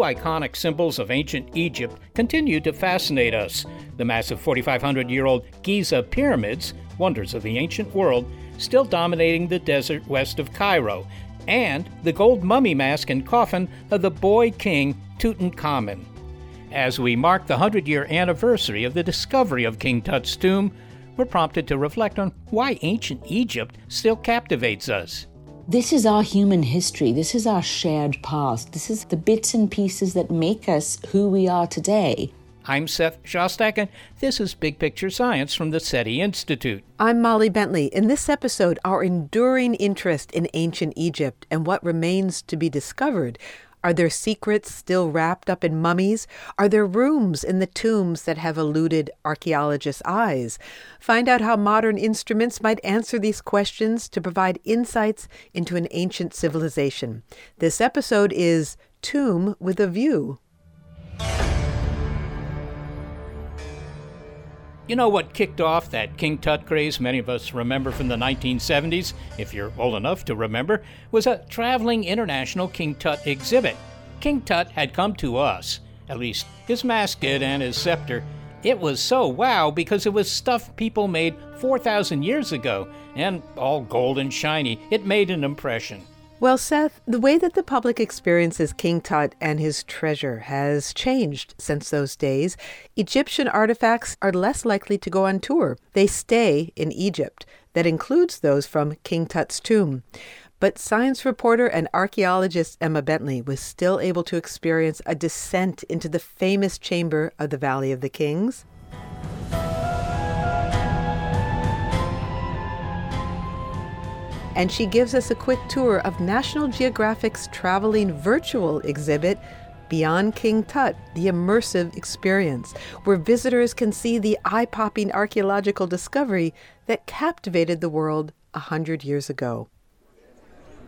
Two iconic symbols of ancient Egypt continue to fascinate us the massive 4,500 year old Giza pyramids, wonders of the ancient world, still dominating the desert west of Cairo, and the gold mummy mask and coffin of the boy king Tutankhamun. As we mark the 100 year anniversary of the discovery of King Tut's tomb, we're prompted to reflect on why ancient Egypt still captivates us. This is our human history. This is our shared past. This is the bits and pieces that make us who we are today. I'm Seth Shostak, and this is Big Picture Science from the SETI Institute. I'm Molly Bentley. In this episode, our enduring interest in ancient Egypt and what remains to be discovered. Are there secrets still wrapped up in mummies? Are there rooms in the tombs that have eluded archaeologists' eyes? Find out how modern instruments might answer these questions to provide insights into an ancient civilization. This episode is Tomb with a View. You know what kicked off that King Tut craze many of us remember from the 1970s, if you're old enough to remember, was a traveling international King Tut exhibit. King Tut had come to us, at least his mask did and his scepter. It was so wow because it was stuff people made 4,000 years ago, and all gold and shiny. It made an impression. Well, Seth, the way that the public experiences King Tut and his treasure has changed since those days. Egyptian artifacts are less likely to go on tour. They stay in Egypt. That includes those from King Tut's tomb. But science reporter and archaeologist Emma Bentley was still able to experience a descent into the famous chamber of the Valley of the Kings. And she gives us a quick tour of National Geographic's traveling virtual exhibit, Beyond King Tut, the immersive experience, where visitors can see the eye popping archaeological discovery that captivated the world a hundred years ago.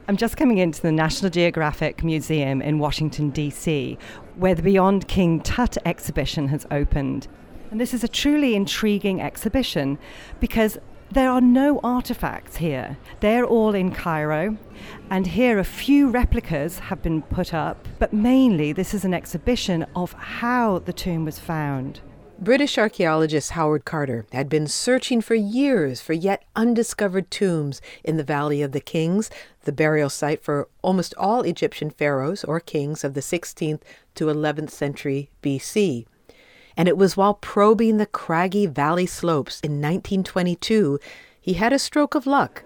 I'm just coming into the National Geographic Museum in Washington, D.C., where the Beyond King Tut exhibition has opened. And this is a truly intriguing exhibition because there are no artifacts here. They're all in Cairo, and here a few replicas have been put up, but mainly this is an exhibition of how the tomb was found. British archaeologist Howard Carter had been searching for years for yet undiscovered tombs in the Valley of the Kings, the burial site for almost all Egyptian pharaohs or kings of the 16th to 11th century BC and it was while probing the craggy valley slopes in 1922 he had a stroke of luck.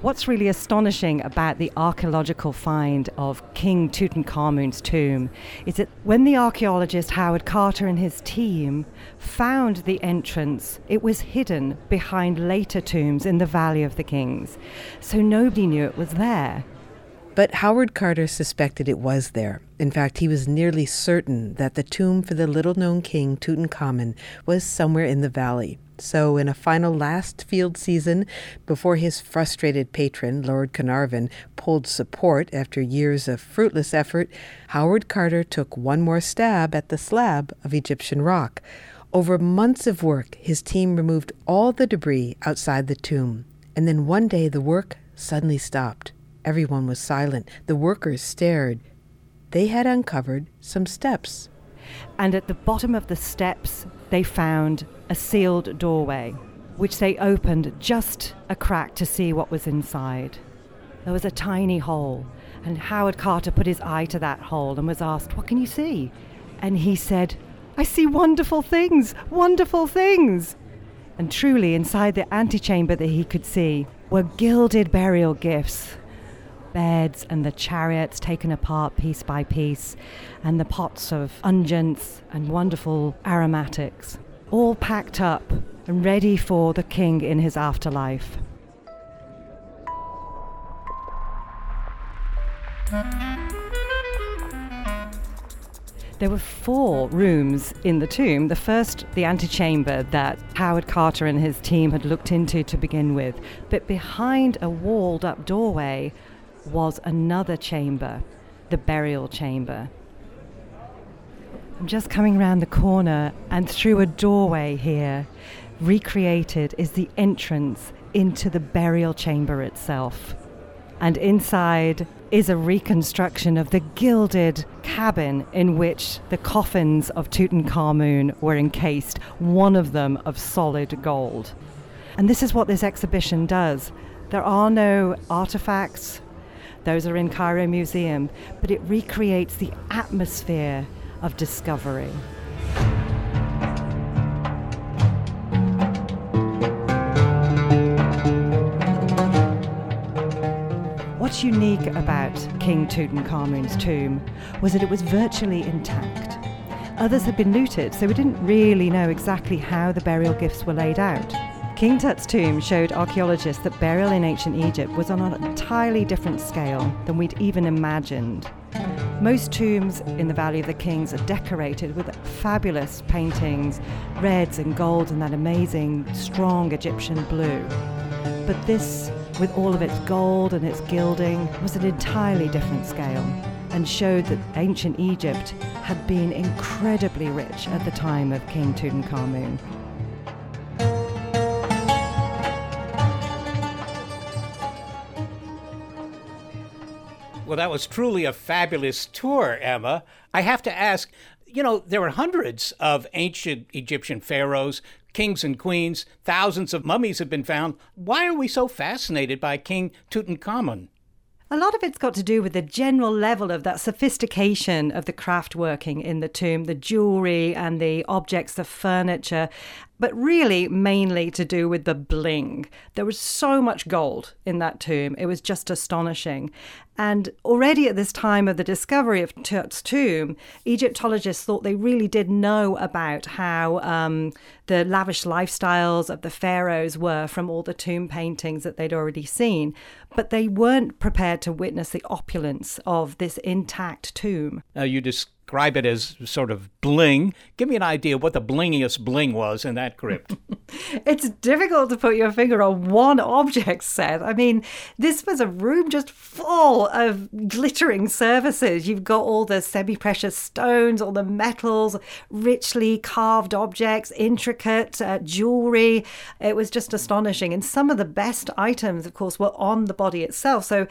What's really astonishing about the archaeological find of King Tutankhamun's tomb is that when the archaeologist Howard Carter and his team found the entrance, it was hidden behind later tombs in the Valley of the Kings. So nobody knew it was there. But Howard Carter suspected it was there. In fact, he was nearly certain that the tomb for the little known king Tutankhamun was somewhere in the valley. So, in a final last field season, before his frustrated patron, Lord Carnarvon, pulled support after years of fruitless effort, Howard Carter took one more stab at the slab of Egyptian rock. Over months of work, his team removed all the debris outside the tomb. And then one day the work suddenly stopped. Everyone was silent. The workers stared. They had uncovered some steps. And at the bottom of the steps, they found a sealed doorway, which they opened just a crack to see what was inside. There was a tiny hole, and Howard Carter put his eye to that hole and was asked, What can you see? And he said, I see wonderful things, wonderful things. And truly, inside the antechamber that he could see were gilded burial gifts beds and the chariots taken apart piece by piece, and the pots of unguents and wonderful aromatics, all packed up and ready for the king in his afterlife. There were four rooms in the tomb. The first, the antechamber that Howard Carter and his team had looked into to begin with. But behind a walled up doorway was another chamber, the burial chamber. I'm just coming around the corner, and through a doorway here, recreated is the entrance into the burial chamber itself. And inside is a reconstruction of the gilded cabin in which the coffins of Tutankhamun were encased, one of them of solid gold. And this is what this exhibition does. There are no artifacts, those are in Cairo Museum, but it recreates the atmosphere of discovery. What's unique about King Tutankhamun's tomb was that it was virtually intact. Others had been looted, so we didn't really know exactly how the burial gifts were laid out. King Tut's tomb showed archaeologists that burial in ancient Egypt was on an entirely different scale than we'd even imagined. Most tombs in the Valley of the Kings are decorated with fabulous paintings, reds and golds, and that amazing, strong Egyptian blue. But this with all of its gold and its gilding, was an entirely different scale and showed that ancient Egypt had been incredibly rich at the time of King Tutankhamun. Well, that was truly a fabulous tour, Emma. I have to ask you know, there were hundreds of ancient Egyptian pharaohs, kings and queens. Thousands of mummies have been found. Why are we so fascinated by King Tutankhamun? A lot of it's got to do with the general level of that sophistication of the craft working in the tomb, the jewelry and the objects, the furniture, but really mainly to do with the bling. There was so much gold in that tomb, it was just astonishing. And already at this time of the discovery of Tut's tomb, Egyptologists thought they really did know about how um, the lavish lifestyles of the pharaohs were from all the tomb paintings that they'd already seen. But they weren't prepared to witness the opulence of this intact tomb. Uh, you just describe it as sort of bling. Give me an idea what the blingiest bling was in that crypt. it's difficult to put your finger on one object, Seth. I mean, this was a room just full of glittering surfaces. You've got all the semi precious stones, all the metals, richly carved objects, intricate uh, jewelry. It was just astonishing. And some of the best items, of course, were on the body itself. So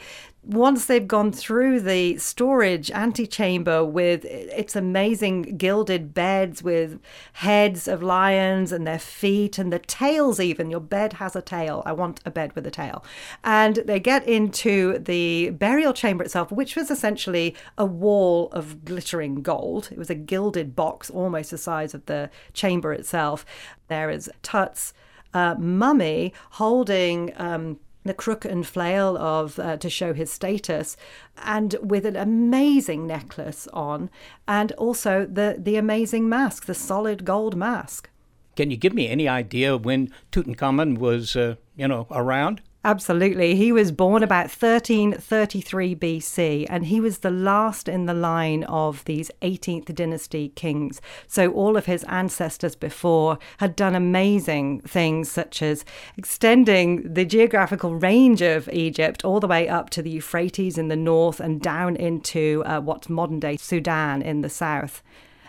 once they've gone through the storage antechamber with its amazing gilded beds with heads of lions and their feet and the tails, even your bed has a tail. I want a bed with a tail. And they get into the burial chamber itself, which was essentially a wall of glittering gold. It was a gilded box, almost the size of the chamber itself. There is Tut's uh, mummy holding. Um, the crook and flail of uh, to show his status, and with an amazing necklace on, and also the the amazing mask, the solid gold mask. Can you give me any idea when Tutankhamun was, uh, you know, around? Absolutely. He was born about 1333 BC, and he was the last in the line of these 18th dynasty kings. So, all of his ancestors before had done amazing things, such as extending the geographical range of Egypt all the way up to the Euphrates in the north and down into uh, what's modern day Sudan in the south.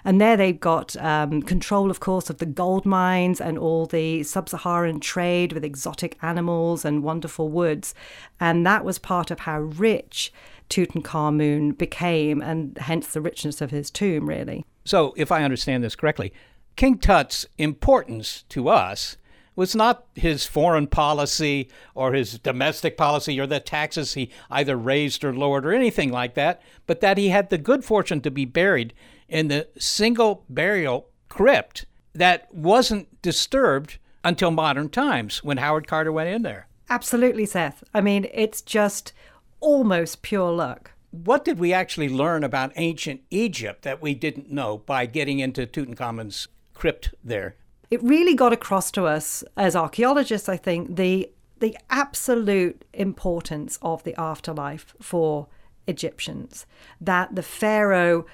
And there they've got um, control, of course, of the gold mines and all the sub Saharan trade with exotic animals and wonderful woods. And that was part of how rich Tutankhamun became, and hence the richness of his tomb, really. So, if I understand this correctly, King Tut's importance to us was not his foreign policy or his domestic policy or the taxes he either raised or lowered or anything like that, but that he had the good fortune to be buried in the single burial crypt that wasn't disturbed until modern times when Howard Carter went in there. Absolutely, Seth. I mean, it's just almost pure luck. What did we actually learn about ancient Egypt that we didn't know by getting into Tutankhamun's crypt there? it really got across to us as archaeologists, I think, the the absolute importance of the afterlife for Egyptians. That the pharaoh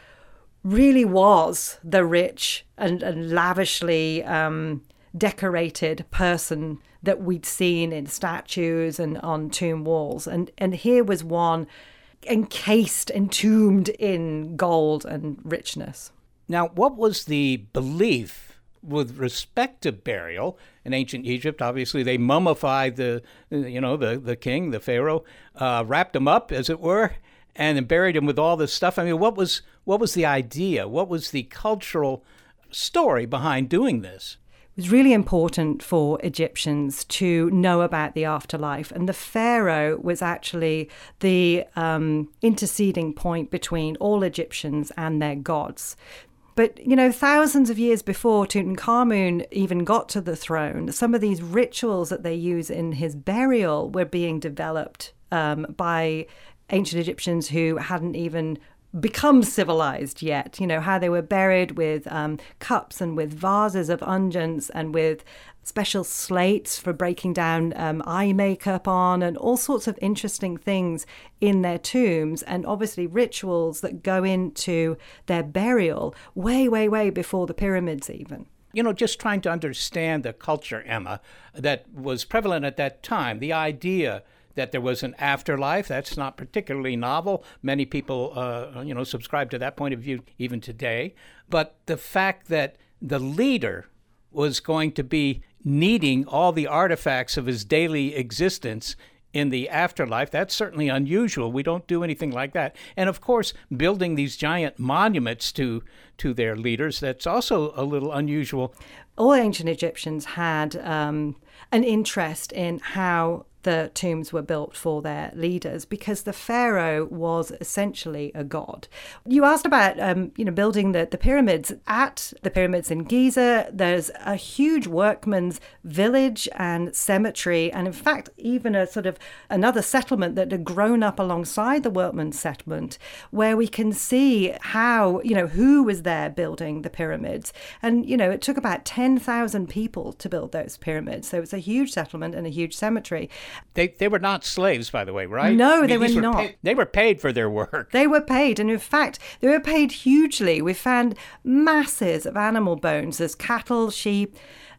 really was the rich and, and lavishly um, decorated person that we'd seen in statues and on tomb walls, and and here was one encased, entombed in gold and richness. Now, what was the belief with respect to burial in ancient Egypt, obviously they mummified the, you know, the, the king, the pharaoh, uh, wrapped him up, as it were, and buried him with all this stuff. I mean, what was what was the idea? What was the cultural story behind doing this? It was really important for Egyptians to know about the afterlife, and the pharaoh was actually the um, interceding point between all Egyptians and their gods. But, you know, thousands of years before Tutankhamun even got to the throne, some of these rituals that they use in his burial were being developed um, by ancient Egyptians who hadn't even become civilized yet. You know, how they were buried with um, cups and with vases of unguents and with special slates for breaking down um, eye makeup on and all sorts of interesting things in their tombs and obviously rituals that go into their burial way, way, way before the pyramids even you know, just trying to understand the culture, Emma, that was prevalent at that time. The idea that there was an afterlife. That's not particularly novel. Many people, uh, you know, subscribe to that point of view even today. But the fact that the leader was going to be needing all the artifacts of his daily existence in the afterlife. That's certainly unusual. We don't do anything like that. And of course, building these giant monuments to to their leaders, that's also a little unusual. All ancient Egyptians had um, an interest in how the tombs were built for their leaders because the pharaoh was essentially a god. You asked about um, you know building the, the pyramids at the pyramids in Giza. There's a huge workman's village and cemetery, and in fact even a sort of another settlement that had grown up alongside the workman's settlement, where we can see how you know who was there building the pyramids, and you know it took about ten thousand people to build those pyramids, so it's a huge settlement and a huge cemetery. They they were not slaves, by the way, right? No, I mean, they were, were not. Paid, they were paid for their work. They were paid, and in fact, they were paid hugely. We found masses of animal bones. There's cattle, sheep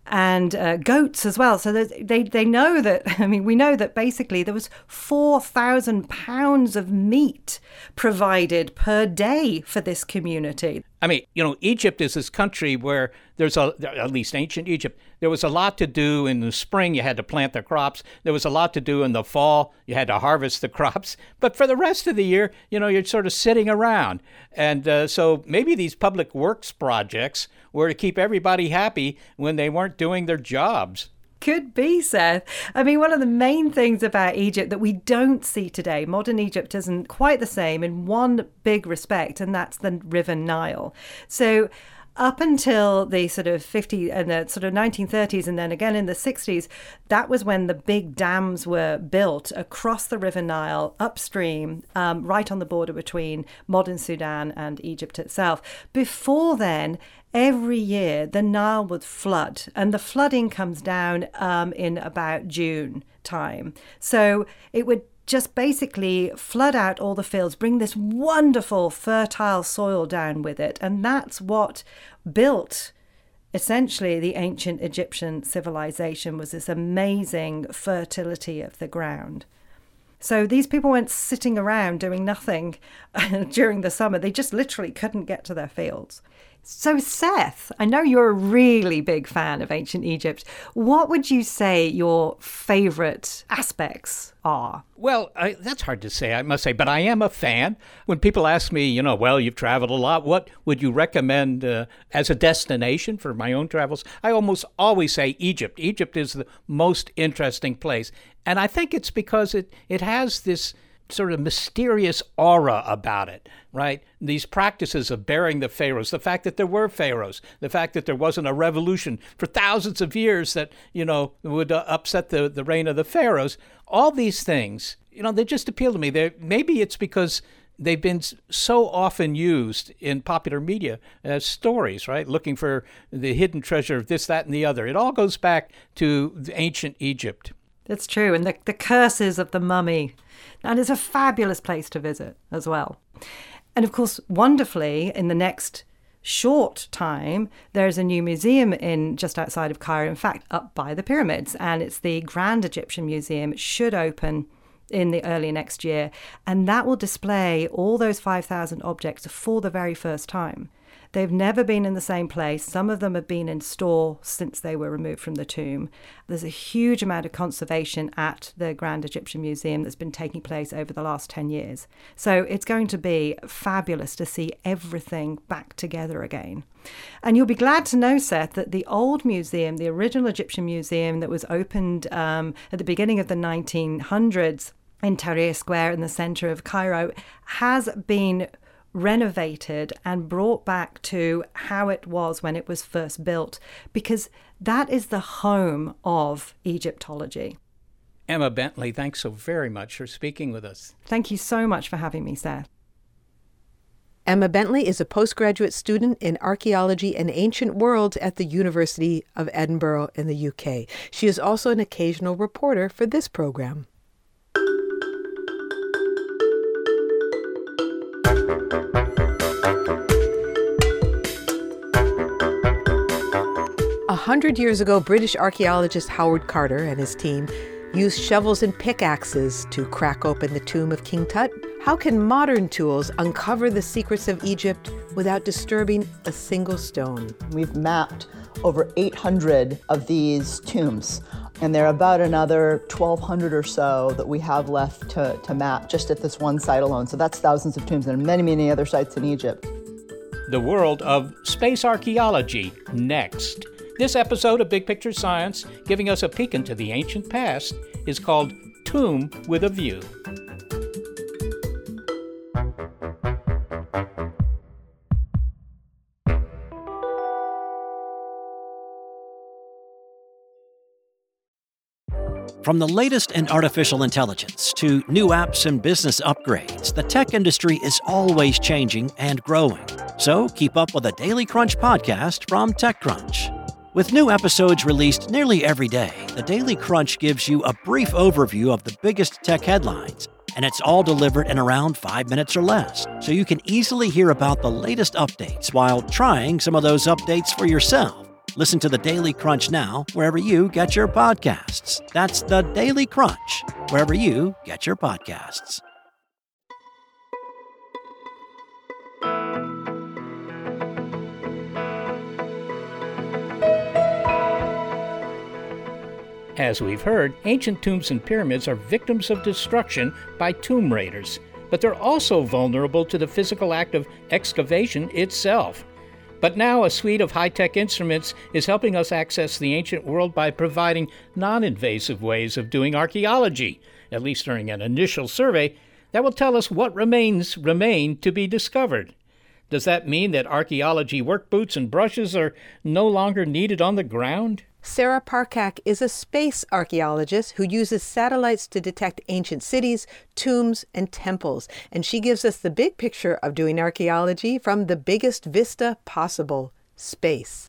and uh, goats as well. So they they know that. I mean, we know that basically there was four thousand pounds of meat provided per day for this community. I mean, you know, Egypt is this country where there's a, at least ancient Egypt, there was a lot to do in the spring. You had to plant the crops. There was a lot to do in the fall. You had to harvest the crops. But for the rest of the year, you know, you're sort of sitting around. And uh, so maybe these public works projects were to keep everybody happy when they weren't doing their jobs. Could be, Seth. I mean, one of the main things about Egypt that we don't see today, modern Egypt isn't quite the same in one big respect, and that's the River Nile. So, up until the sort of 50 and the sort of 1930s and then again in the 60s that was when the big dams were built across the river nile upstream um, right on the border between modern sudan and egypt itself before then every year the Nile would flood, and the flooding comes down um, in about June time. So it would just basically flood out all the fields, bring this wonderful fertile soil down with it, and that's what built essentially the ancient Egyptian civilization was this amazing fertility of the ground. So these people weren't sitting around doing nothing during the summer. They just literally couldn't get to their fields. So, Seth, I know you're a really big fan of ancient Egypt. What would you say your favorite aspects are? Well, I, that's hard to say, I must say, but I am a fan. When people ask me, you know, well, you've traveled a lot, what would you recommend uh, as a destination for my own travels? I almost always say Egypt. Egypt is the most interesting place. And I think it's because it, it has this sort of mysterious aura about it, right? These practices of burying the pharaohs, the fact that there were pharaohs, the fact that there wasn't a revolution for thousands of years that, you know, would uh, upset the, the reign of the pharaohs, all these things, you know, they just appeal to me. They're, maybe it's because they've been so often used in popular media as stories, right? Looking for the hidden treasure of this, that, and the other. It all goes back to ancient Egypt. That's true. And the, the curses of the mummy. And it's a fabulous place to visit as well. And of course, wonderfully, in the next short time, there's a new museum in just outside of Cairo, in fact, up by the pyramids, and it's the Grand Egyptian Museum. It should open in the early next year, and that will display all those 5,000 objects for the very first time. They've never been in the same place. Some of them have been in store since they were removed from the tomb. There's a huge amount of conservation at the Grand Egyptian Museum that's been taking place over the last 10 years. So it's going to be fabulous to see everything back together again. And you'll be glad to know, Seth, that the old museum, the original Egyptian museum that was opened um, at the beginning of the 1900s in Tahrir Square in the center of Cairo, has been renovated and brought back to how it was when it was first built, because that is the home of Egyptology. Emma Bentley, thanks so very much for speaking with us. Thank you so much for having me, Seth. Emma Bentley is a postgraduate student in archaeology and ancient worlds at the University of Edinburgh in the UK. She is also an occasional reporter for this program. Hundred years ago, British archaeologist Howard Carter and his team used shovels and pickaxes to crack open the tomb of King Tut. How can modern tools uncover the secrets of Egypt without disturbing a single stone? We've mapped over 800 of these tombs, and there are about another 1,200 or so that we have left to, to map just at this one site alone. So that's thousands of tombs and many, many other sites in Egypt. The world of space archaeology next. This episode of Big Picture Science, giving us a peek into the ancient past, is called Tomb with a View. From the latest in artificial intelligence to new apps and business upgrades, the tech industry is always changing and growing. So keep up with the Daily Crunch podcast from TechCrunch. With new episodes released nearly every day, the Daily Crunch gives you a brief overview of the biggest tech headlines, and it's all delivered in around five minutes or less, so you can easily hear about the latest updates while trying some of those updates for yourself. Listen to the Daily Crunch now, wherever you get your podcasts. That's the Daily Crunch, wherever you get your podcasts. As we've heard, ancient tombs and pyramids are victims of destruction by tomb raiders, but they're also vulnerable to the physical act of excavation itself. But now a suite of high tech instruments is helping us access the ancient world by providing non invasive ways of doing archaeology, at least during an initial survey, that will tell us what remains remain to be discovered. Does that mean that archaeology work boots and brushes are no longer needed on the ground? Sarah Parcak is a space archaeologist who uses satellites to detect ancient cities, tombs, and temples, and she gives us the big picture of doing archaeology from the biggest vista possible space.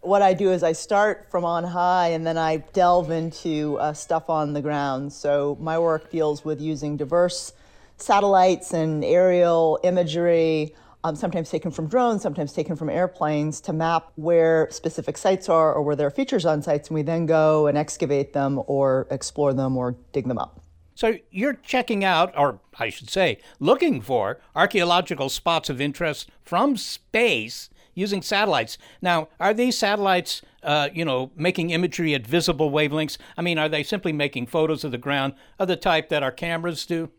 What I do is I start from on high and then I delve into uh, stuff on the ground. So my work deals with using diverse satellites and aerial imagery um, sometimes taken from drones, sometimes taken from airplanes, to map where specific sites are or where there are features on sites, and we then go and excavate them or explore them or dig them up. So you're checking out, or I should say, looking for archaeological spots of interest from space using satellites. Now, are these satellites uh, you know, making imagery at visible wavelengths? I mean, are they simply making photos of the ground of the type that our cameras do?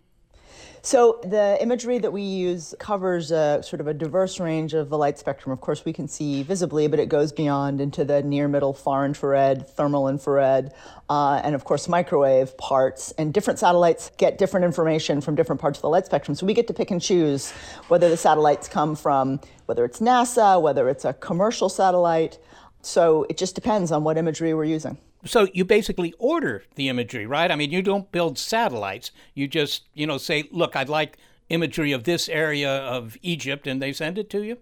So the imagery that we use covers a sort of a diverse range of the light spectrum. Of course, we can see visibly, but it goes beyond into the near, middle, far infrared, thermal infrared, uh, and of course microwave parts. And different satellites get different information from different parts of the light spectrum. So we get to pick and choose whether the satellites come from whether it's NASA, whether it's a commercial satellite. So it just depends on what imagery we're using. So you basically order the imagery, right? I mean, you don't build satellites. You just, you know, say, look, I'd like imagery of this area of Egypt, and they send it to you?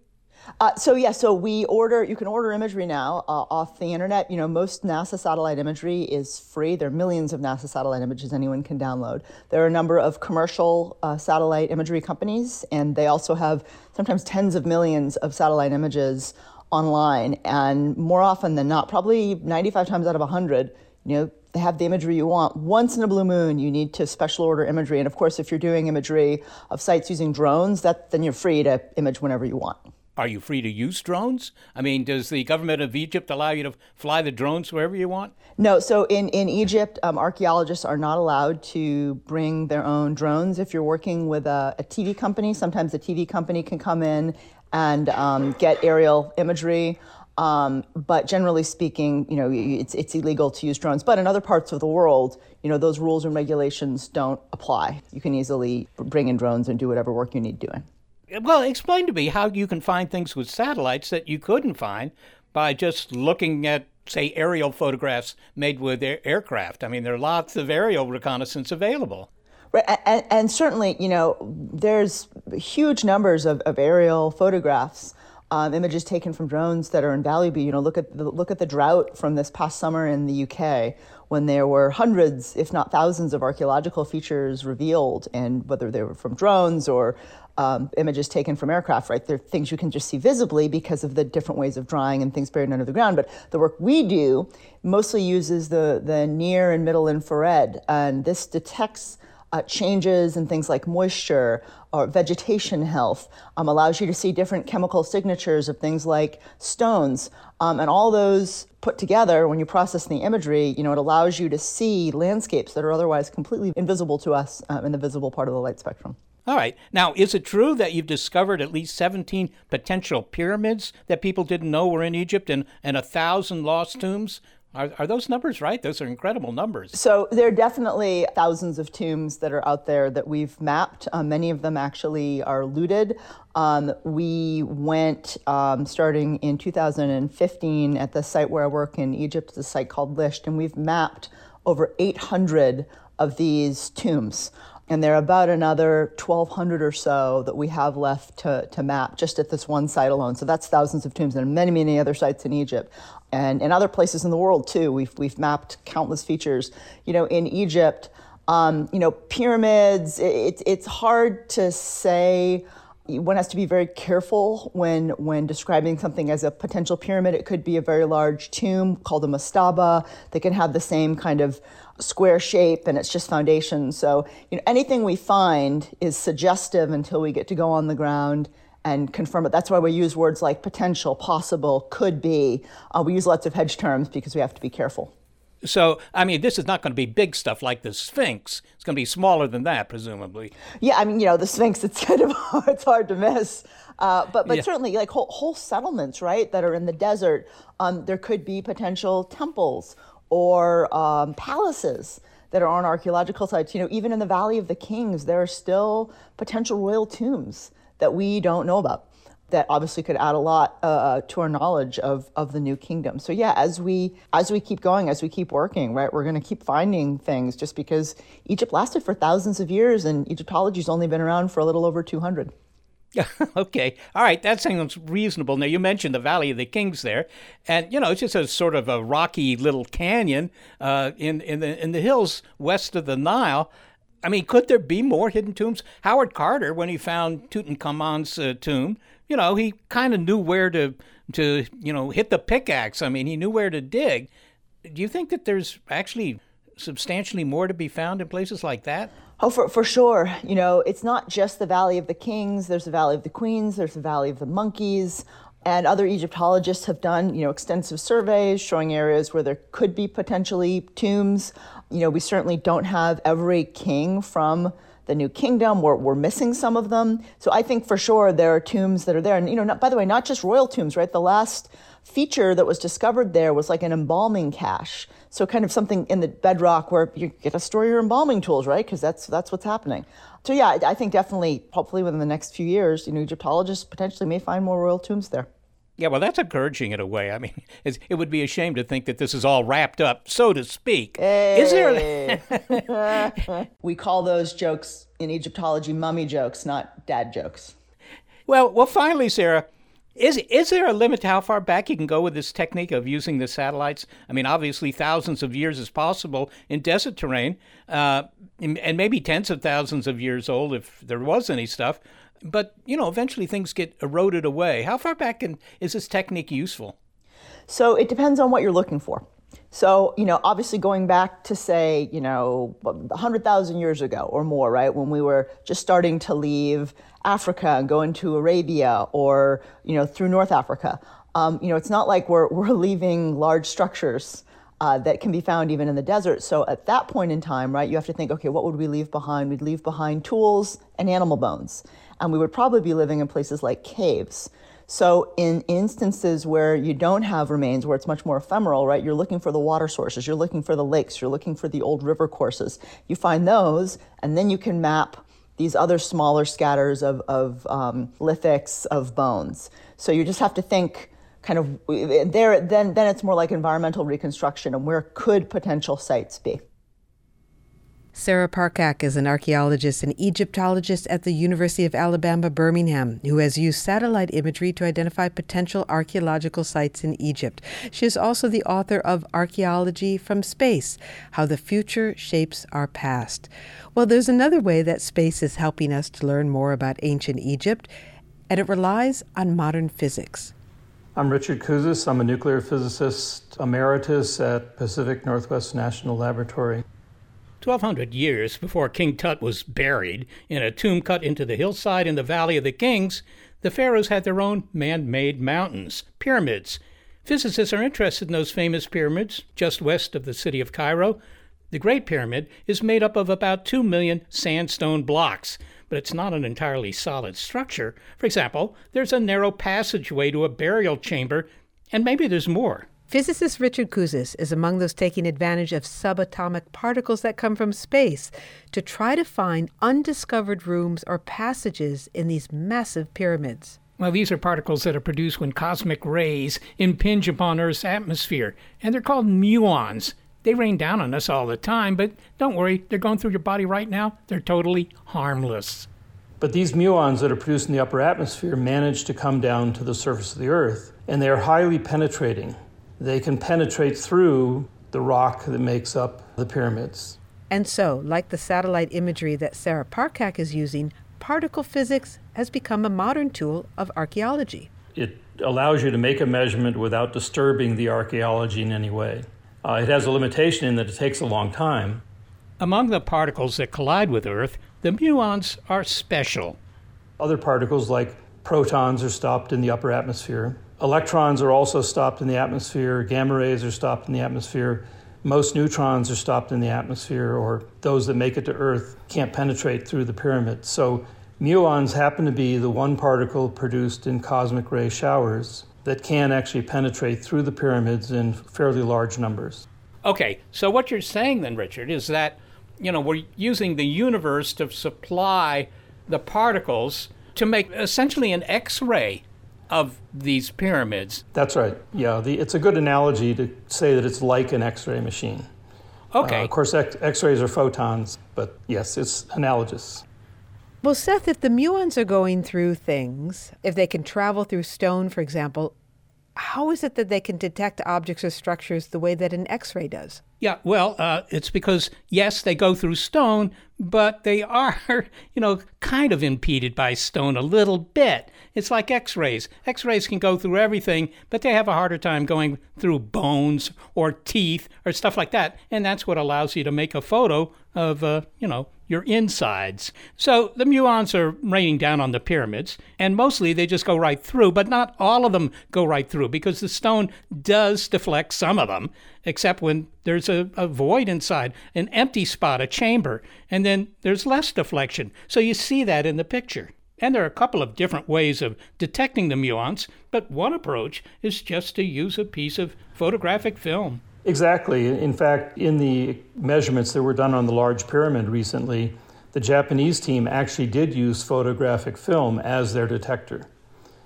Uh, so yeah, so we order. You can order imagery now uh, off the internet. You know, most NASA satellite imagery is free. There are millions of NASA satellite images anyone can download. There are a number of commercial uh, satellite imagery companies, and they also have sometimes tens of millions of satellite images online. And more often than not, probably 95 times out of 100, you know, they have the imagery you want. Once in a blue moon, you need to special order imagery. And of course, if you're doing imagery of sites using drones, that then you're free to image whenever you want. Are you free to use drones? I mean, does the government of Egypt allow you to fly the drones wherever you want? No. So in, in Egypt, um, archaeologists are not allowed to bring their own drones. If you're working with a, a TV company, sometimes a TV company can come in and um, get aerial imagery. Um, but generally speaking, you know, it's, it's illegal to use drones. But in other parts of the world, you know, those rules and regulations don't apply. You can easily bring in drones and do whatever work you need doing. Well, explain to me how you can find things with satellites that you couldn't find by just looking at, say, aerial photographs made with air- aircraft. I mean, there are lots of aerial reconnaissance available. And, and, certainly, you know, there's huge numbers of, of aerial photographs, um, images taken from drones that are invaluable. You know, look at the, look at the drought from this past summer in the UK, when there were hundreds, if not thousands, of archaeological features revealed, and whether they were from drones or um, images taken from aircraft, right? They're things you can just see visibly because of the different ways of drying and things buried under the ground. But the work we do mostly uses the the near and middle infrared, and this detects uh, changes in things like moisture or vegetation health, um, allows you to see different chemical signatures of things like stones. Um, and all those put together, when you process the imagery, you know, it allows you to see landscapes that are otherwise completely invisible to us um, in the visible part of the light spectrum. All right. Now, is it true that you've discovered at least 17 potential pyramids that people didn't know were in Egypt and, and a thousand lost tombs? Are, are those numbers right? Those are incredible numbers. So there are definitely thousands of tombs that are out there that we've mapped. Um, many of them actually are looted. Um, we went um, starting in 2015 at the site where I work in Egypt, the site called Lisht, and we've mapped over 800 of these tombs. And there are about another 1,200 or so that we have left to, to map just at this one site alone. So that's thousands of tombs and many, many other sites in Egypt and in other places in the world too. We've, we've mapped countless features. You know, in Egypt, um, you know, pyramids, it, it's hard to say one has to be very careful when when describing something as a potential pyramid. It could be a very large tomb called a mastaba that can have the same kind of square shape and it's just foundation. So you know anything we find is suggestive until we get to go on the ground and confirm it. That's why we use words like potential, possible, could be. Uh, we use lots of hedge terms because we have to be careful. So, I mean, this is not going to be big stuff like the Sphinx. It's going to be smaller than that, presumably. Yeah, I mean, you know, the Sphinx, it's kind of hard, it's hard to miss. Uh, but but yeah. certainly, like whole, whole, settlements, right, that are in the desert, um, there could be potential temples or um, palaces that are on archaeological sites. You know, even in the Valley of the Kings, there are still potential royal tombs that we don't know about that obviously could add a lot uh, to our knowledge of, of the new kingdom. So yeah, as we as we keep going, as we keep working, right, we're going to keep finding things just because Egypt lasted for thousands of years and Egyptology's only been around for a little over 200. okay. All right. That sounds reasonable. Now, you mentioned the Valley of the Kings there. And, you know, it's just a sort of a rocky little canyon uh, in, in, the, in the hills west of the Nile. I mean, could there be more hidden tombs? Howard Carter, when he found Tutankhamun's uh, tomb, you know, he kind of knew where to to you know hit the pickaxe. I mean, he knew where to dig. Do you think that there's actually substantially more to be found in places like that? Oh, for, for sure. You know, it's not just the Valley of the Kings. There's the Valley of the Queens. There's the Valley of the Monkeys. And other Egyptologists have done, you know, extensive surveys showing areas where there could be potentially tombs. You know, we certainly don't have every king from the New Kingdom. We're, we're missing some of them. So I think for sure there are tombs that are there. And, you know, not, by the way, not just royal tombs, right? The last feature that was discovered there was like an embalming cache. So kind of something in the bedrock where you get to store your embalming tools, right? Because that's that's what's happening. So yeah, I think definitely, hopefully within the next few years, you know, Egyptologists potentially may find more royal tombs there. Yeah, well, that's encouraging in a way. I mean, it would be a shame to think that this is all wrapped up, so to speak. Hey. Is there? we call those jokes in Egyptology mummy jokes, not dad jokes. Well, well, finally, Sarah, is is there a limit to how far back you can go with this technique of using the satellites? I mean, obviously, thousands of years is possible in desert terrain, uh, and maybe tens of thousands of years old if there was any stuff. But you know, eventually things get eroded away. How far back can, is this technique useful? So it depends on what you're looking for. So, you know, obviously going back to say, you know, 100,000 years ago or more, right, when we were just starting to leave Africa and go into Arabia or, you know, through North Africa, um, you know, it's not like we're, we're leaving large structures uh, that can be found even in the desert. So at that point in time, right, you have to think, okay, what would we leave behind? We'd leave behind tools and animal bones. And we would probably be living in places like caves. So, in instances where you don't have remains, where it's much more ephemeral, right, you're looking for the water sources, you're looking for the lakes, you're looking for the old river courses. You find those, and then you can map these other smaller scatters of, of um, lithics of bones. So, you just have to think kind of there, then, then it's more like environmental reconstruction and where could potential sites be. Sarah Parcak is an archaeologist and Egyptologist at the University of Alabama, Birmingham, who has used satellite imagery to identify potential archaeological sites in Egypt. She is also the author of Archaeology from Space How the Future Shapes Our Past. Well, there's another way that space is helping us to learn more about ancient Egypt, and it relies on modern physics. I'm Richard Kouzes. I'm a nuclear physicist emeritus at Pacific Northwest National Laboratory. 1,200 years before King Tut was buried in a tomb cut into the hillside in the Valley of the Kings, the pharaohs had their own man made mountains, pyramids. Physicists are interested in those famous pyramids just west of the city of Cairo. The Great Pyramid is made up of about 2 million sandstone blocks, but it's not an entirely solid structure. For example, there's a narrow passageway to a burial chamber, and maybe there's more. Physicist Richard Kouzes is among those taking advantage of subatomic particles that come from space to try to find undiscovered rooms or passages in these massive pyramids. Well, these are particles that are produced when cosmic rays impinge upon Earth's atmosphere, and they're called muons. They rain down on us all the time, but don't worry, they're going through your body right now. They're totally harmless. But these muons that are produced in the upper atmosphere manage to come down to the surface of the Earth, and they are highly penetrating they can penetrate through the rock that makes up the pyramids. And so, like the satellite imagery that Sarah Parcak is using, particle physics has become a modern tool of archaeology. It allows you to make a measurement without disturbing the archaeology in any way. Uh, it has a limitation in that it takes a long time. Among the particles that collide with Earth, the muons are special. Other particles, like protons, are stopped in the upper atmosphere. Electrons are also stopped in the atmosphere, gamma rays are stopped in the atmosphere. Most neutrons are stopped in the atmosphere, or those that make it to Earth can't penetrate through the pyramid. So, muons happen to be the one particle produced in cosmic ray showers that can actually penetrate through the pyramids in fairly large numbers. Okay, so what you're saying then, Richard, is that you know we're using the universe to supply the particles to make essentially an X-ray of these pyramids. That's right. Yeah, the, it's a good analogy to say that it's like an X ray machine. Okay. Uh, of course, X rays are photons, but yes, it's analogous. Well, Seth, if the muons are going through things, if they can travel through stone, for example, how is it that they can detect objects or structures the way that an X ray does? Yeah, well, uh, it's because, yes, they go through stone, but they are, you know, kind of impeded by stone a little bit. It's like x rays. X rays can go through everything, but they have a harder time going through bones or teeth or stuff like that. And that's what allows you to make a photo of, uh, you know, your insides. So the muons are raining down on the pyramids, and mostly they just go right through, but not all of them go right through because the stone does deflect some of them, except when there's a, a void inside, an empty spot, a chamber, and then there's less deflection. So you see that in the picture. And there are a couple of different ways of detecting the muons, but one approach is just to use a piece of photographic film. Exactly. In fact, in the measurements that were done on the large pyramid recently, the Japanese team actually did use photographic film as their detector.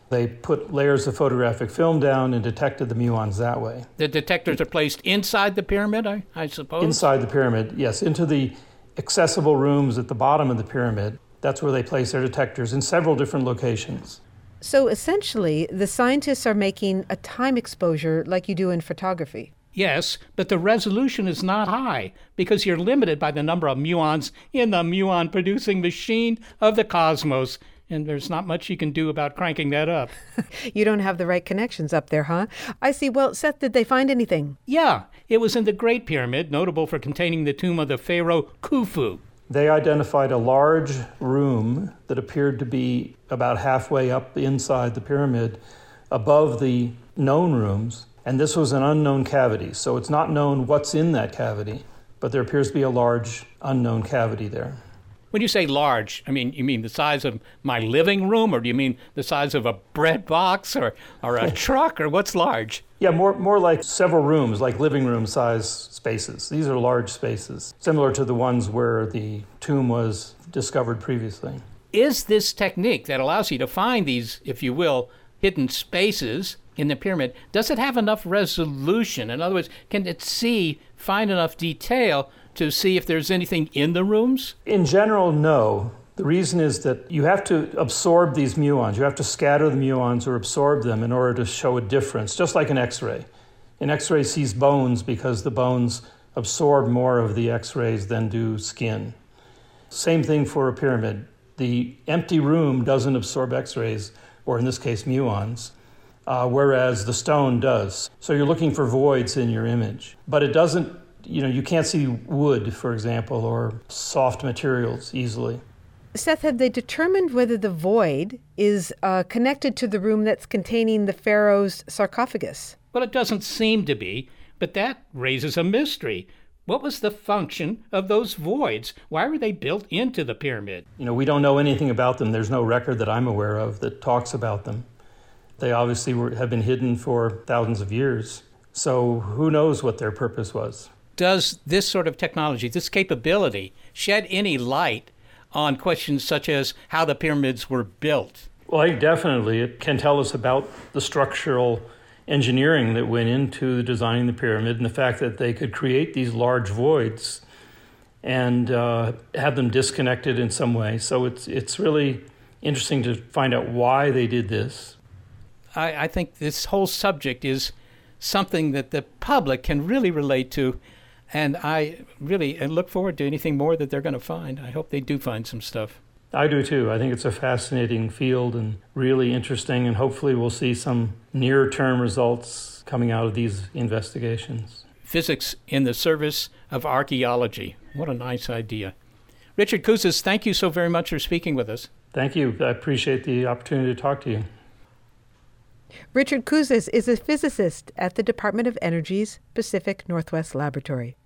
They put layers of photographic film down and detected the muons that way. The detectors are placed inside the pyramid, I, I suppose? Inside the pyramid, yes, into the accessible rooms at the bottom of the pyramid. That's where they place their detectors in several different locations. So essentially, the scientists are making a time exposure like you do in photography. Yes, but the resolution is not high because you're limited by the number of muons in the muon producing machine of the cosmos. And there's not much you can do about cranking that up. you don't have the right connections up there, huh? I see. Well, Seth, did they find anything? Yeah, it was in the Great Pyramid, notable for containing the tomb of the pharaoh Khufu. They identified a large room that appeared to be about halfway up inside the pyramid above the known rooms and this was an unknown cavity, so it's not known what's in that cavity, but there appears to be a large unknown cavity there. When you say large, I mean you mean the size of my living room, or do you mean the size of a bread box, or, or a truck, or what's large? Yeah, more more like several rooms, like living room size spaces. These are large spaces, similar to the ones where the tomb was discovered previously. Is this technique that allows you to find these, if you will, hidden spaces in the pyramid, does it have enough resolution? In other words, can it see, find enough detail to see if there's anything in the rooms? In general, no. The reason is that you have to absorb these muons. You have to scatter the muons or absorb them in order to show a difference, just like an X ray. An X ray sees bones because the bones absorb more of the X rays than do skin. Same thing for a pyramid. The empty room doesn't absorb X rays, or in this case, muons uh, whereas the stone does. So you're looking for voids in your image, but it doesn't. You know, you can't see wood, for example, or soft materials easily. Seth, have they determined whether the void is uh, connected to the room that's containing the pharaoh's sarcophagus? Well, it doesn't seem to be, but that raises a mystery. What was the function of those voids? Why were they built into the pyramid? You know, we don't know anything about them. There's no record that I'm aware of that talks about them. They obviously were, have been hidden for thousands of years. So who knows what their purpose was? Does this sort of technology, this capability, shed any light on questions such as how the pyramids were built? Well, I definitely. It can tell us about the structural engineering that went into designing the pyramid and the fact that they could create these large voids and uh, have them disconnected in some way. So it's, it's really interesting to find out why they did this I, I think this whole subject is something that the public can really relate to. And I really look forward to anything more that they're going to find. I hope they do find some stuff. I do too. I think it's a fascinating field and really interesting, and hopefully, we'll see some near term results coming out of these investigations. Physics in the service of archaeology. What a nice idea. Richard Kouzes, thank you so very much for speaking with us. Thank you. I appreciate the opportunity to talk to you. Richard Kouzes is a physicist at the Department of Energy's Pacific Northwest Laboratory.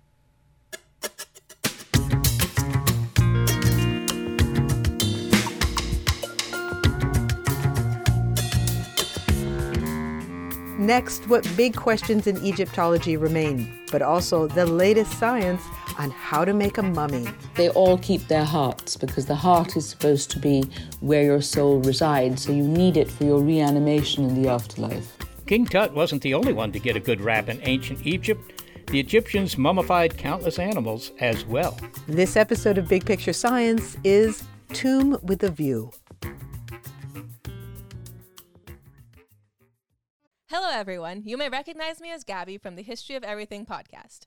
Next, what big questions in Egyptology remain, but also the latest science on how to make a mummy. They all keep their hearts because the heart is supposed to be where your soul resides, so you need it for your reanimation in the afterlife. King Tut wasn't the only one to get a good rap in ancient Egypt. The Egyptians mummified countless animals as well. This episode of Big Picture Science is Tomb with a View. Hello, everyone. You may recognize me as Gabby from the History of Everything podcast.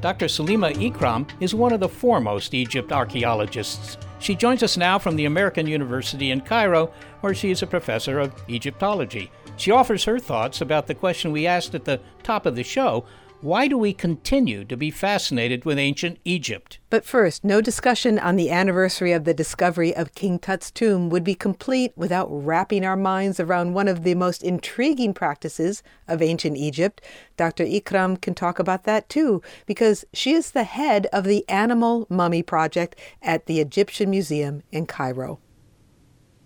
Dr. Salima Ikram is one of the foremost Egypt archaeologists. She joins us now from the American University in Cairo, where she is a professor of Egyptology. She offers her thoughts about the question we asked at the top of the show why do we continue to be fascinated with ancient Egypt? But first, no discussion on the anniversary of the discovery of King Tut's tomb would be complete without wrapping our minds around one of the most intriguing practices of ancient Egypt. Dr. Ikram can talk about that too, because she is the head of the Animal Mummy Project at the Egyptian Museum in Cairo.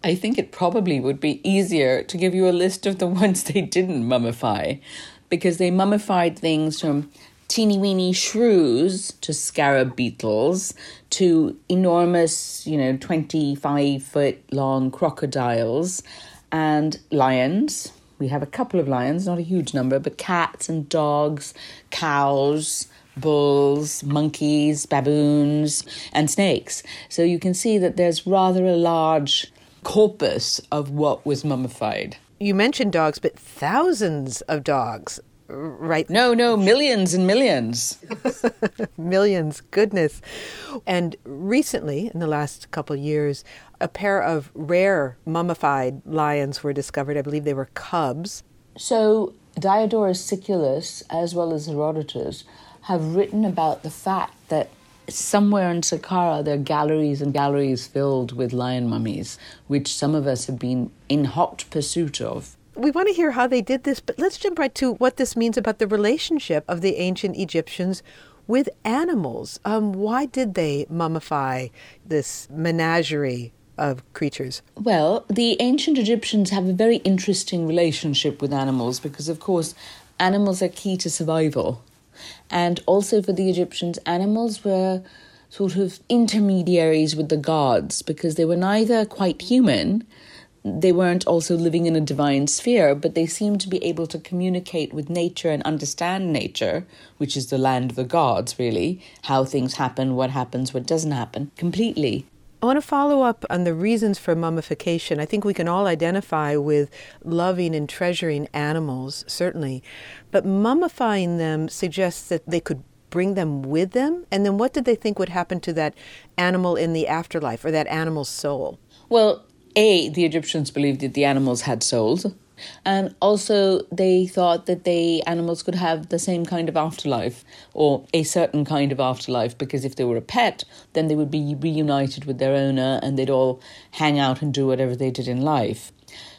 I think it probably would be easier to give you a list of the ones they didn't mummify because they mummified things from teeny weeny shrews to scarab beetles to enormous, you know, 25 foot long crocodiles and lions. We have a couple of lions, not a huge number, but cats and dogs, cows, bulls, monkeys, baboons, and snakes. So you can see that there's rather a large corpus of what was mummified you mentioned dogs, but thousands of dogs, right? No, no, millions and millions. millions, goodness. And recently, in the last couple of years, a pair of rare mummified lions were discovered. I believe they were cubs. So, Diodorus Siculus, as well as Herodotus, have written about the fact that somewhere in Saqqara, there are galleries and galleries filled with lion mummies, which some of us have been in hot pursuit of. We want to hear how they did this, but let's jump right to what this means about the relationship of the ancient Egyptians with animals. Um, why did they mummify this menagerie of creatures? Well, the ancient Egyptians have a very interesting relationship with animals because, of course, animals are key to survival. And also for the Egyptians, animals were sort of intermediaries with the gods because they were neither quite human, they weren't also living in a divine sphere, but they seemed to be able to communicate with nature and understand nature, which is the land of the gods, really, how things happen, what happens, what doesn't happen, completely. I want to follow up on the reasons for mummification. I think we can all identify with loving and treasuring animals, certainly, but mummifying them suggests that they could bring them with them. And then what did they think would happen to that animal in the afterlife or that animal's soul? Well, A, the Egyptians believed that the animals had souls. And also, they thought that the animals could have the same kind of afterlife or a certain kind of afterlife because if they were a pet, then they would be reunited with their owner and they'd all hang out and do whatever they did in life.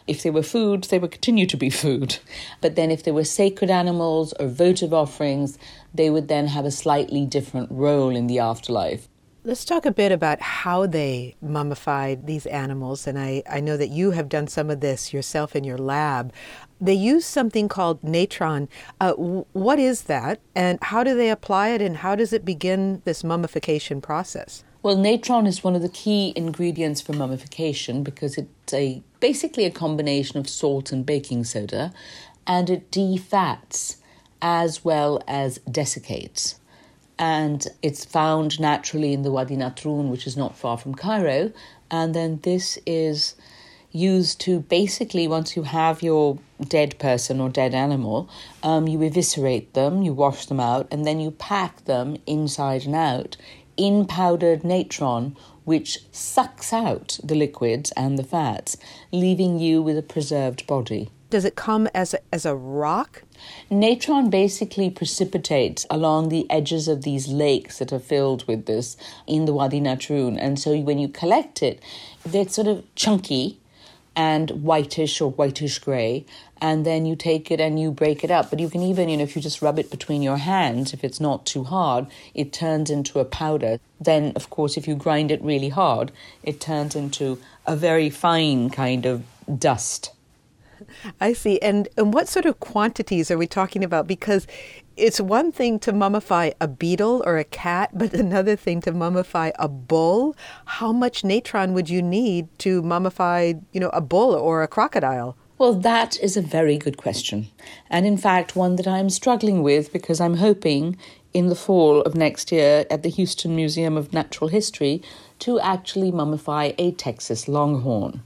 If they were food, they would continue to be food. But then if they were sacred animals or votive offerings, they would then have a slightly different role in the afterlife. Let's talk a bit about how they mummified these animals. And I, I know that you have done some of this yourself in your lab. They use something called natron. Uh, what is that? And how do they apply it? And how does it begin this mummification process? Well, natron is one of the key ingredients for mummification because it's a basically a combination of salt and baking soda, and it defats as well as desiccates and it's found naturally in the Wadi Natrun, which is not far from Cairo. And then this is used to basically, once you have your dead person or dead animal, um, you eviscerate them, you wash them out, and then you pack them inside and out in powdered natron, which sucks out the liquids and the fats, leaving you with a preserved body. Does it come as a, as a rock? Natron basically precipitates along the edges of these lakes that are filled with this in the Wadi Natrun. And so when you collect it, they're sort of chunky and whitish or whitish gray. And then you take it and you break it up. But you can even, you know, if you just rub it between your hands, if it's not too hard, it turns into a powder. Then, of course, if you grind it really hard, it turns into a very fine kind of dust. I see. And, and what sort of quantities are we talking about? Because it's one thing to mummify a beetle or a cat, but another thing to mummify a bull. How much natron would you need to mummify, you know, a bull or a crocodile? Well, that is a very good question. And in fact, one that I'm struggling with because I'm hoping in the fall of next year at the Houston Museum of Natural History to actually mummify a Texas longhorn.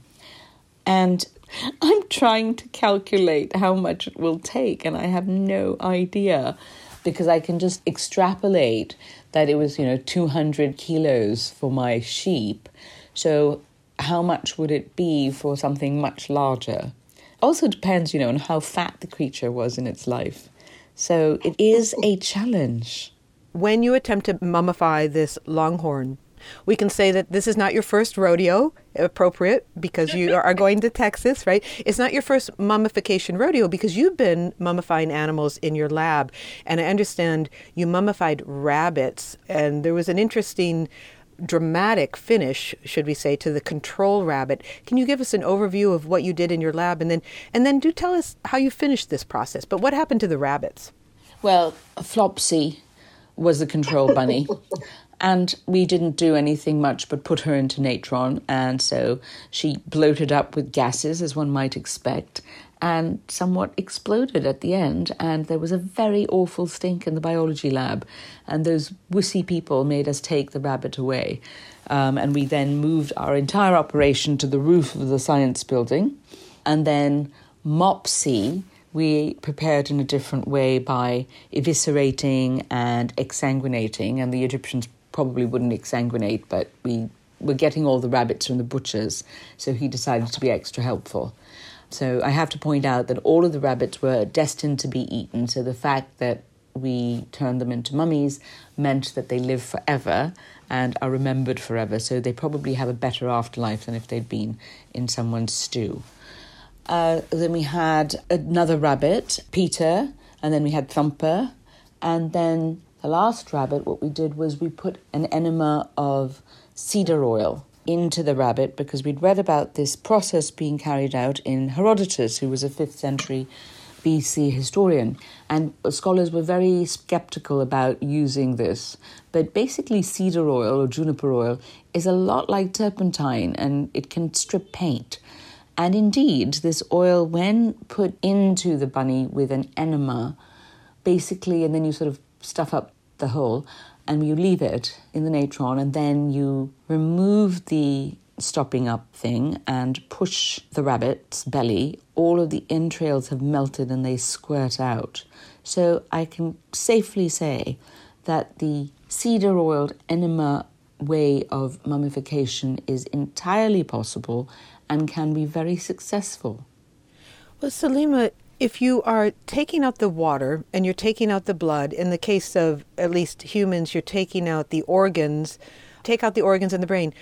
And I'm trying to calculate how much it will take, and I have no idea because I can just extrapolate that it was, you know, 200 kilos for my sheep. So, how much would it be for something much larger? Also depends, you know, on how fat the creature was in its life. So, it is a challenge. When you attempt to mummify this longhorn, we can say that this is not your first rodeo, appropriate because you are going to Texas, right? It's not your first mummification rodeo because you've been mummifying animals in your lab. And I understand you mummified rabbits, and there was an interesting dramatic finish, should we say, to the control rabbit. Can you give us an overview of what you did in your lab and then and then do tell us how you finished this process. But what happened to the rabbits? Well, Flopsy was the control bunny. And we didn't do anything much but put her into natron. And so she bloated up with gases, as one might expect, and somewhat exploded at the end. And there was a very awful stink in the biology lab. And those wussy people made us take the rabbit away. Um, and we then moved our entire operation to the roof of the science building. And then Mopsy, we prepared in a different way by eviscerating and exsanguinating, and the Egyptians probably wouldn't exsanguinate, but we were getting all the rabbits from the butchers, so he decided to be extra helpful. So I have to point out that all of the rabbits were destined to be eaten, so the fact that we turned them into mummies meant that they live forever and are remembered forever, so they probably have a better afterlife than if they'd been in someone's stew. Uh, then we had another rabbit, Peter, and then we had Thumper, and then the last rabbit, what we did was we put an enema of cedar oil into the rabbit because we'd read about this process being carried out in Herodotus, who was a 5th century BC historian. And scholars were very skeptical about using this. But basically, cedar oil or juniper oil is a lot like turpentine and it can strip paint. And indeed, this oil, when put into the bunny with an enema, basically, and then you sort of stuff up the hole and you leave it in the natron and then you remove the stopping up thing and push the rabbit's belly, all of the entrails have melted and they squirt out. So I can safely say that the cedar oiled enema way of mummification is entirely possible and can be very successful. Well, Salima, if you are taking out the water and you're taking out the blood, in the case of at least humans, you're taking out the organs, take out the organs and the brain.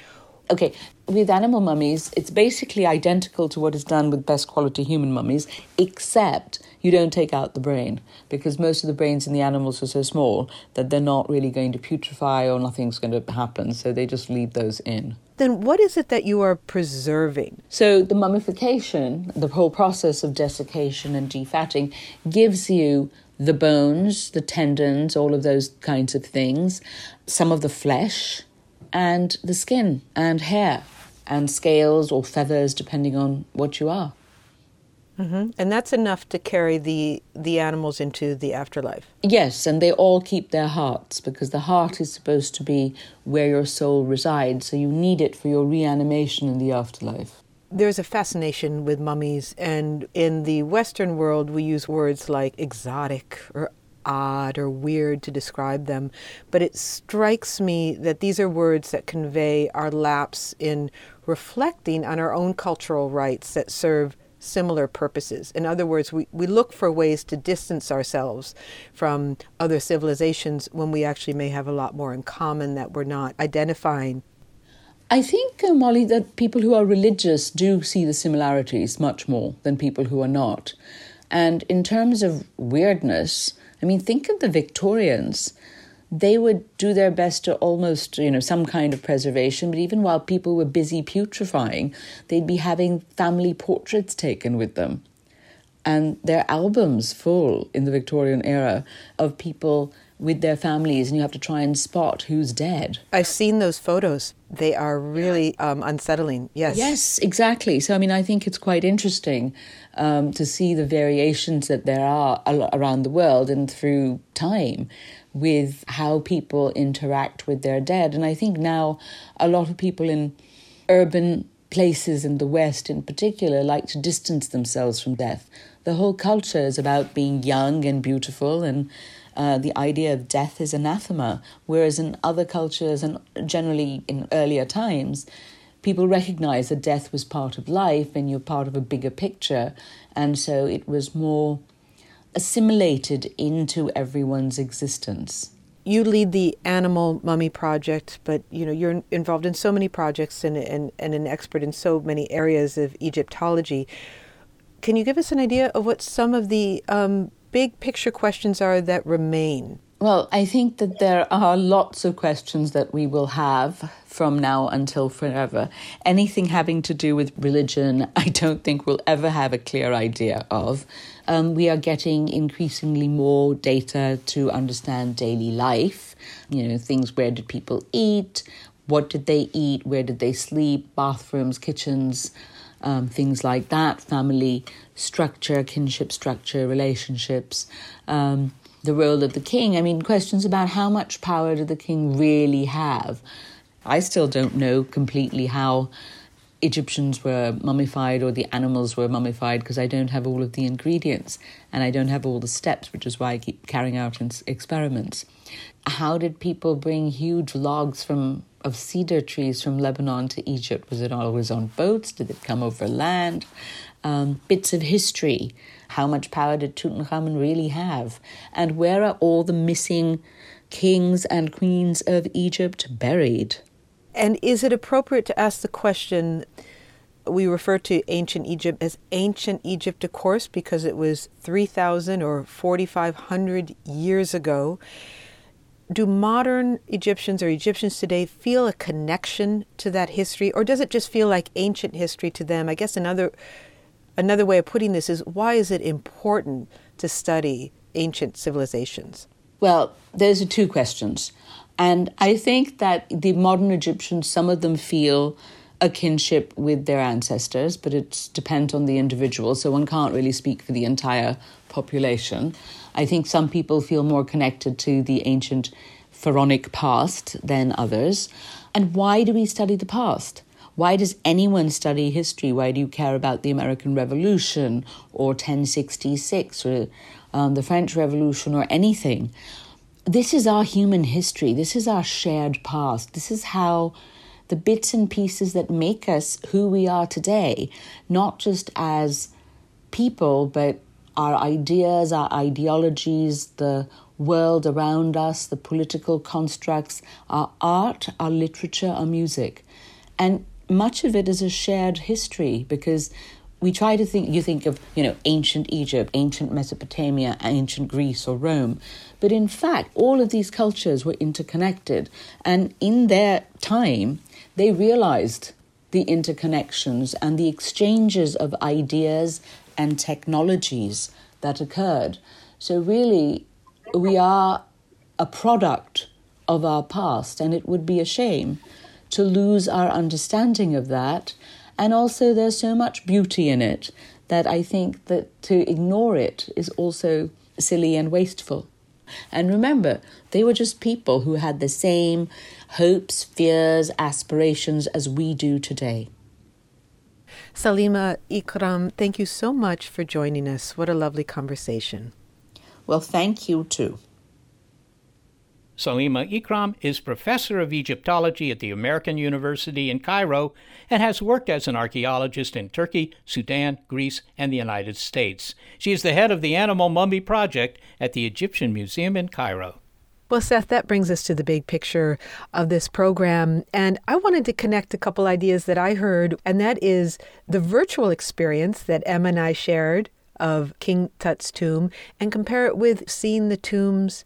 Okay, with animal mummies, it's basically identical to what is done with best quality human mummies, except you don't take out the brain because most of the brains in the animals are so small that they're not really going to putrefy or nothing's going to happen, so they just leave those in. Then what is it that you are preserving? So the mummification, the whole process of desiccation and defatting, gives you the bones, the tendons, all of those kinds of things, some of the flesh, and the skin and hair and scales or feathers, depending on what you are. Mm-hmm. And that's enough to carry the the animals into the afterlife. Yes, and they all keep their hearts because the heart is supposed to be where your soul resides, so you need it for your reanimation in the afterlife. There's a fascination with mummies, and in the Western world, we use words like exotic or odd or weird to describe them. But it strikes me that these are words that convey our lapse in reflecting on our own cultural rites that serve similar purposes. In other words, we, we look for ways to distance ourselves from other civilizations when we actually may have a lot more in common that we're not identifying. I think, uh, Molly, that people who are religious do see the similarities much more than people who are not. And in terms of weirdness, I mean, think of the Victorians they would do their best to almost, you know, some kind of preservation. But even while people were busy putrefying, they'd be having family portraits taken with them. And their albums full in the Victorian era of people with their families, and you have to try and spot who's dead. I've seen those photos. They are really um, unsettling. Yes. Yes, exactly. So, I mean, I think it's quite interesting um, to see the variations that there are around the world and through time with how people interact with their dead. And I think now a lot of people in urban places in the West, in particular, like to distance themselves from death. The whole culture is about being young and beautiful, and uh, the idea of death is anathema. Whereas in other cultures, and generally in earlier times, people recognized that death was part of life and you're part of a bigger picture. And so it was more assimilated into everyone's existence. You lead the Animal Mummy Project, but you know you're involved in so many projects and, and, and an expert in so many areas of Egyptology. Can you give us an idea of what some of the um, big picture questions are that remain? Well, I think that there are lots of questions that we will have from now until forever. Anything having to do with religion, I don't think we'll ever have a clear idea of. Um, we are getting increasingly more data to understand daily life, you know, things where did people eat, what did they eat, where did they sleep, bathrooms, kitchens. Um, things like that, family structure, kinship structure, relationships. Um, the role of the king. I mean, questions about how much power did the king really have? I still don't know completely how Egyptians were mummified or the animals were mummified because I don't have all of the ingredients and I don't have all the steps, which is why I keep carrying out experiments. How did people bring huge logs from of cedar trees from Lebanon to Egypt? Was it always on boats? Did it come over land? Um, bits of history how much power did Tutankhamun really have? And where are all the missing kings and queens of Egypt buried? And is it appropriate to ask the question? We refer to ancient Egypt as ancient Egypt, of course, because it was 3,000 or 4,500 years ago. Do modern Egyptians or Egyptians today feel a connection to that history, or does it just feel like ancient history to them? I guess another Another way of putting this is why is it important to study ancient civilizations? Well, those are two questions. And I think that the modern Egyptians, some of them feel a kinship with their ancestors, but it depends on the individual, so one can't really speak for the entire population. I think some people feel more connected to the ancient pharaonic past than others. And why do we study the past? Why does anyone study history? Why do you care about the American Revolution or 1066 or um, the French Revolution or anything? This is our human history. This is our shared past. This is how the bits and pieces that make us who we are today, not just as people, but our ideas, our ideologies, the world around us, the political constructs, our art, our literature, our music. And much of it is a shared history because we try to think you think of you know ancient egypt ancient mesopotamia ancient greece or rome. But in fact all of these cultures were interconnected. And in their time they realized the interconnections and the exchanges of ideas and technologies that occurred. So really we are a product of our past and it would be a shame to lose our understanding of that. And also, there's so much beauty in it that I think that to ignore it is also silly and wasteful. And remember, they were just people who had the same hopes, fears, aspirations as we do today. Salima Ikram, thank you so much for joining us. What a lovely conversation. Well, thank you too. Salima Ikram is professor of Egyptology at the American University in Cairo and has worked as an archaeologist in Turkey, Sudan, Greece, and the United States. She is the head of the Animal Mummy Project at the Egyptian Museum in Cairo. Well, Seth, that brings us to the big picture of this program. And I wanted to connect a couple ideas that I heard, and that is the virtual experience that Emma and I shared of King Tut's tomb and compare it with seeing the tombs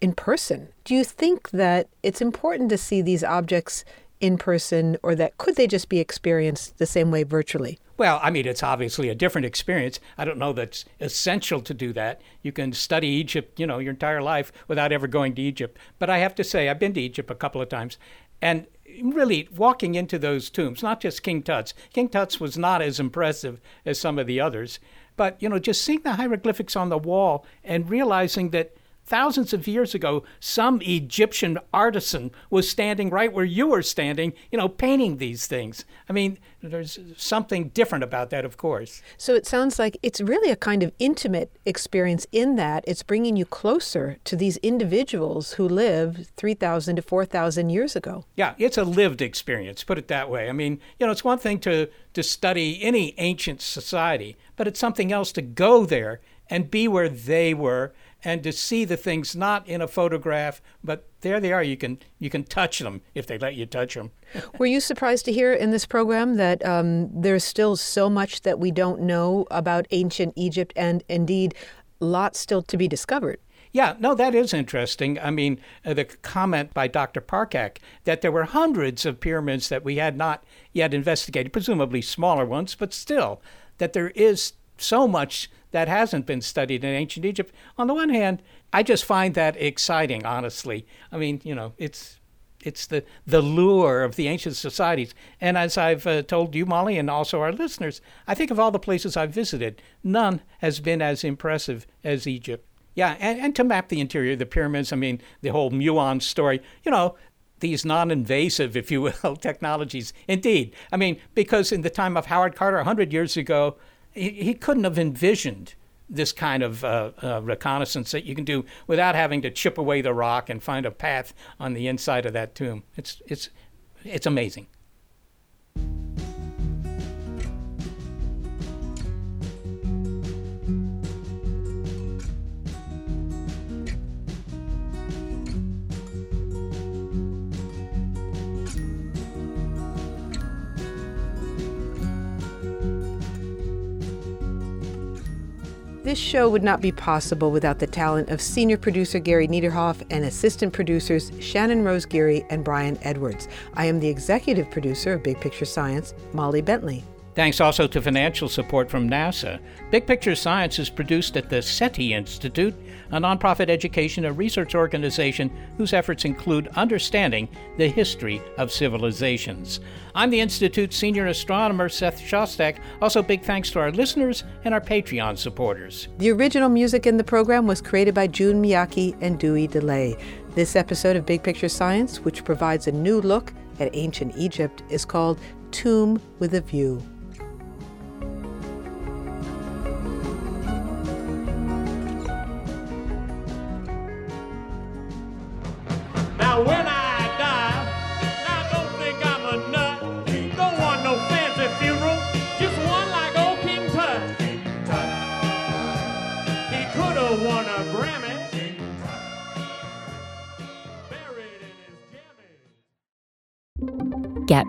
in person. Do you think that it's important to see these objects in person, or that could they just be experienced the same way virtually? Well, I mean, it's obviously a different experience. I don't know that's essential to do that. You can study Egypt, you know, your entire life without ever going to Egypt. But I have to say, I've been to Egypt a couple of times, and really walking into those tombs, not just King Tut's. King Tut's was not as impressive as some of the others, but you know, just seeing the hieroglyphics on the wall and realizing that thousands of years ago, some Egyptian artisan was standing right where you were standing, you know, painting these things. I mean, there's something different about that, of course. So it sounds like it's really a kind of intimate experience in that it's bringing you closer to these individuals who lived 3,000 to 4,000 years ago. Yeah, it's a lived experience, put it that way. I mean, you know, it's one thing to, to study any ancient society, but it's something else to go there and be where they were and to see the things not in a photograph, but there they are. You can you can touch them if they let you touch them. Were you surprised to hear in this program that um, there's still so much that we don't know about ancient Egypt, and indeed, lots still to be discovered? Yeah, no, that is interesting. I mean, uh, the comment by Dr. Parcak that there were hundreds of pyramids that we had not yet investigated, presumably smaller ones, but still, that there is so much that hasn't been studied in ancient Egypt. On the one hand, I just find that exciting, honestly. I mean, you know, it's it's the the lure of the ancient societies. And as I've uh, told you, Molly, and also our listeners, I think of all the places I've visited, none has been as impressive as Egypt. Yeah, and, and to map the interior, the pyramids, I mean, the whole muon story, you know, these non invasive, if you will, technologies. Indeed. I mean, because in the time of Howard Carter, 100 years ago, he, he couldn't have envisioned this kind of uh, uh, reconnaissance that you can do without having to chip away the rock and find a path on the inside of that tomb. It's, it's, it's amazing. This show would not be possible without the talent of senior producer Gary Niederhoff and assistant producers Shannon Rose Geary and Brian Edwards. I am the executive producer of Big Picture Science, Molly Bentley. Thanks also to financial support from NASA. Big Picture Science is produced at the SETI Institute, a nonprofit education and research organization whose efforts include understanding the history of civilizations. I'm the Institute's senior astronomer, Seth Shostak. Also, big thanks to our listeners and our Patreon supporters. The original music in the program was created by June Miyake and Dewey Dellay. This episode of Big Picture Science, which provides a new look at ancient Egypt, is called Tomb with a View.